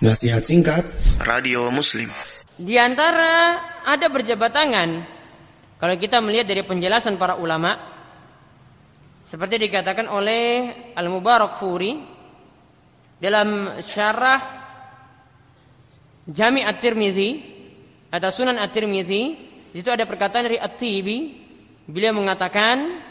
Nasihat singkat. Radio Muslim. Di antara ada berjabat tangan Kalau kita melihat dari penjelasan para ulama Seperti dikatakan oleh Al-Mubarak Furi Dalam syarah Jami' At-Tirmidhi Atau Sunan At-Tirmidhi Itu ada perkataan dari At-Tibi. Beliau mengatakan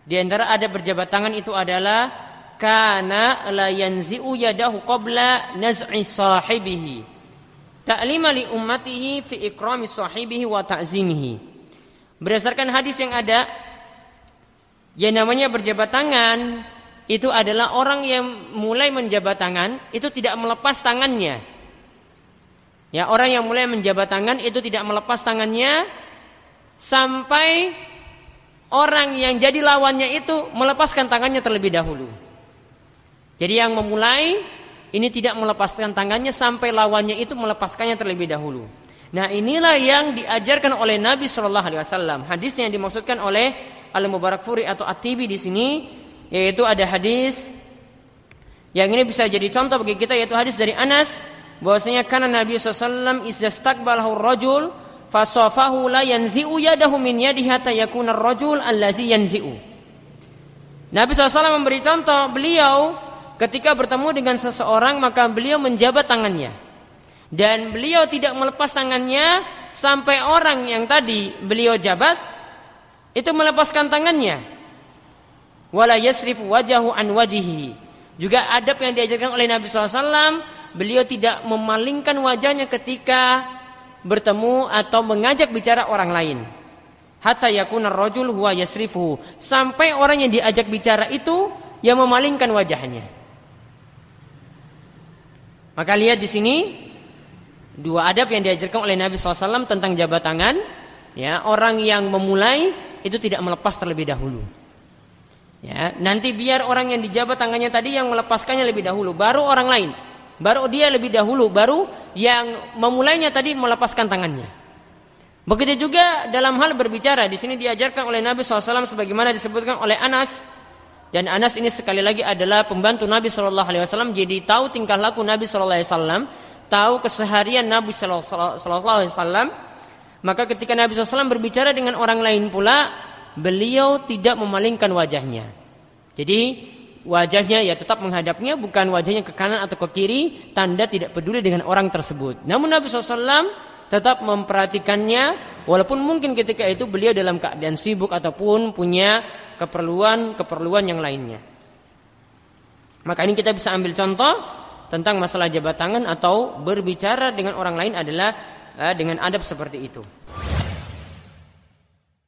Di antara ada berjabat tangan itu adalah kana la yanzi'u yadahu qabla naz'i sahibihi. Ta'lima li ummatihi fi ikrami sahibihi wa ta'zimihi. Berdasarkan hadis yang ada yang namanya berjabat tangan itu adalah orang yang mulai menjabat tangan itu tidak melepas tangannya. Ya orang yang mulai menjabat tangan itu tidak melepas tangannya sampai orang yang jadi lawannya itu melepaskan tangannya terlebih dahulu jadi yang memulai ini tidak melepaskan tangannya sampai lawannya itu melepaskannya terlebih dahulu. Nah inilah yang diajarkan oleh Nabi Shallallahu Alaihi Wasallam. Hadis yang dimaksudkan oleh Al Mubarak Furi atau Atibi di sini yaitu ada hadis yang ini bisa jadi contoh bagi kita yaitu hadis dari Anas bahwasanya karena Nabi SAW izastakbalahu rajul fasofahu la yanzi'u yadahu min yadihi hatta yakuna rajul allazi yanzi'u. Nabi SAW memberi contoh beliau Ketika bertemu dengan seseorang maka beliau menjabat tangannya. Dan beliau tidak melepas tangannya sampai orang yang tadi beliau jabat itu melepaskan tangannya. Wala yasrifu wajahu an wajihi. Juga adab yang diajarkan oleh Nabi SAW, beliau tidak memalingkan wajahnya ketika bertemu atau mengajak bicara orang lain. Hatta yakuna rajul huwa yasrifu. Sampai orang yang diajak bicara itu yang memalingkan wajahnya. Maka lihat di sini dua adab yang diajarkan oleh Nabi SAW tentang jabat tangan. Ya, orang yang memulai itu tidak melepas terlebih dahulu. Ya, nanti biar orang yang dijabat tangannya tadi yang melepaskannya lebih dahulu, baru orang lain. Baru dia lebih dahulu, baru yang memulainya tadi melepaskan tangannya. Begitu juga dalam hal berbicara, di sini diajarkan oleh Nabi SAW sebagaimana disebutkan oleh Anas dan Anas ini sekali lagi adalah pembantu Nabi Shallallahu Alaihi Wasallam, jadi tahu tingkah laku Nabi Shallallahu Alaihi Wasallam, tahu keseharian Nabi Shallallahu Alaihi Wasallam. Maka ketika Nabi SAW berbicara dengan orang lain pula, beliau tidak memalingkan wajahnya. Jadi wajahnya ya tetap menghadapnya, bukan wajahnya ke kanan atau ke kiri, tanda tidak peduli dengan orang tersebut. Namun Nabi SAW tetap memperhatikannya, walaupun mungkin ketika itu beliau dalam keadaan sibuk ataupun punya keperluan-keperluan yang lainnya. Maka ini kita bisa ambil contoh tentang masalah jabat tangan atau berbicara dengan orang lain adalah eh, dengan adab seperti itu.